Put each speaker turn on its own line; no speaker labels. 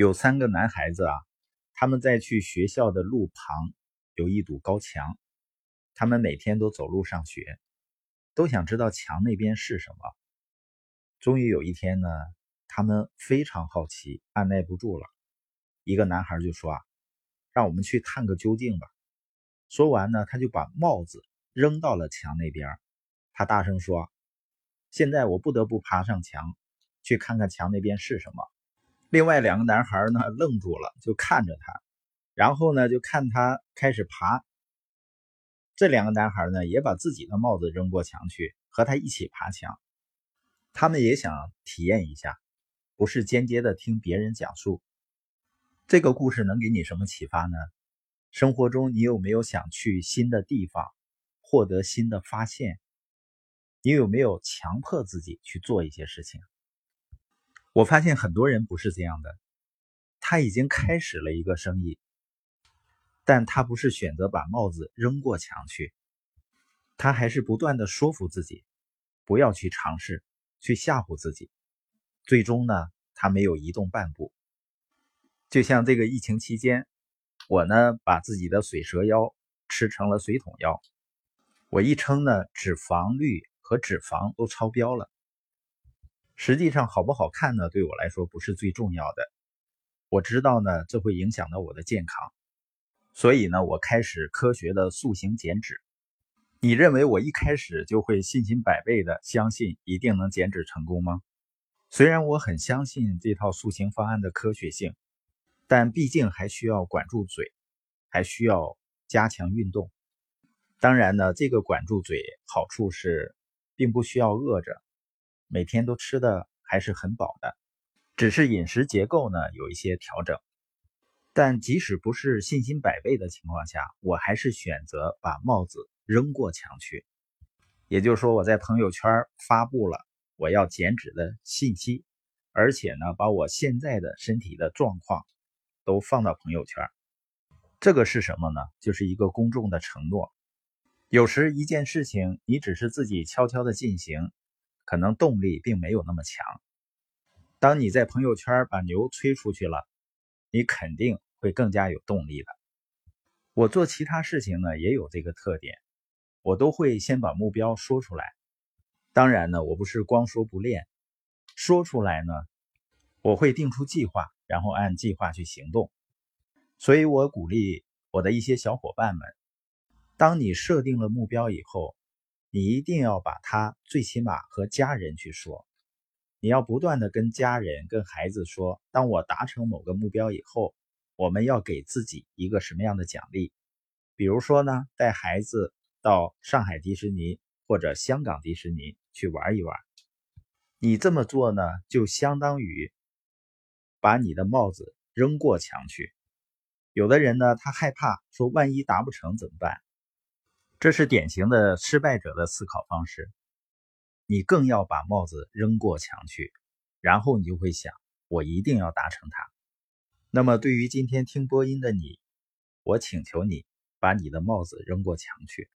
有三个男孩子啊，他们在去学校的路旁有一堵高墙，他们每天都走路上学，都想知道墙那边是什么。终于有一天呢，他们非常好奇，按耐不住了，一个男孩就说：“啊，让我们去探个究竟吧。”说完呢，他就把帽子扔到了墙那边，他大声说：“现在我不得不爬上墙，去看看墙那边是什么。”另外两个男孩呢愣住了，就看着他，然后呢就看他开始爬。这两个男孩呢也把自己的帽子扔过墙去，和他一起爬墙。他们也想体验一下，不是间接的听别人讲述。这个故事能给你什么启发呢？生活中你有没有想去新的地方，获得新的发现？你有没有强迫自己去做一些事情？我发现很多人不是这样的，他已经开始了一个生意，但他不是选择把帽子扔过墙去，他还是不断的说服自己不要去尝试，去吓唬自己，最终呢，他没有移动半步。就像这个疫情期间，我呢把自己的水蛇腰吃成了水桶腰，我一称呢，脂肪率和脂肪都超标了。实际上好不好看呢？对我来说不是最重要的。我知道呢，这会影响到我的健康，所以呢，我开始科学的塑形减脂。你认为我一开始就会信心百倍的相信一定能减脂成功吗？虽然我很相信这套塑形方案的科学性，但毕竟还需要管住嘴，还需要加强运动。当然呢，这个管住嘴好处是，并不需要饿着。每天都吃的还是很饱的，只是饮食结构呢有一些调整。但即使不是信心百倍的情况下，我还是选择把帽子扔过墙去。也就是说，我在朋友圈发布了我要减脂的信息，而且呢，把我现在的身体的状况都放到朋友圈。这个是什么呢？就是一个公众的承诺。有时一件事情，你只是自己悄悄的进行。可能动力并没有那么强。当你在朋友圈把牛吹出去了，你肯定会更加有动力的。我做其他事情呢，也有这个特点，我都会先把目标说出来。当然呢，我不是光说不练，说出来呢，我会定出计划，然后按计划去行动。所以我鼓励我的一些小伙伴们，当你设定了目标以后。你一定要把它最起码和家人去说，你要不断的跟家人、跟孩子说，当我达成某个目标以后，我们要给自己一个什么样的奖励？比如说呢，带孩子到上海迪士尼或者香港迪士尼去玩一玩。你这么做呢，就相当于把你的帽子扔过墙去。有的人呢，他害怕说，万一达不成怎么办？这是典型的失败者的思考方式。你更要把帽子扔过墙去，然后你就会想：我一定要达成它。那么，对于今天听播音的你，我请求你把你的帽子扔过墙去。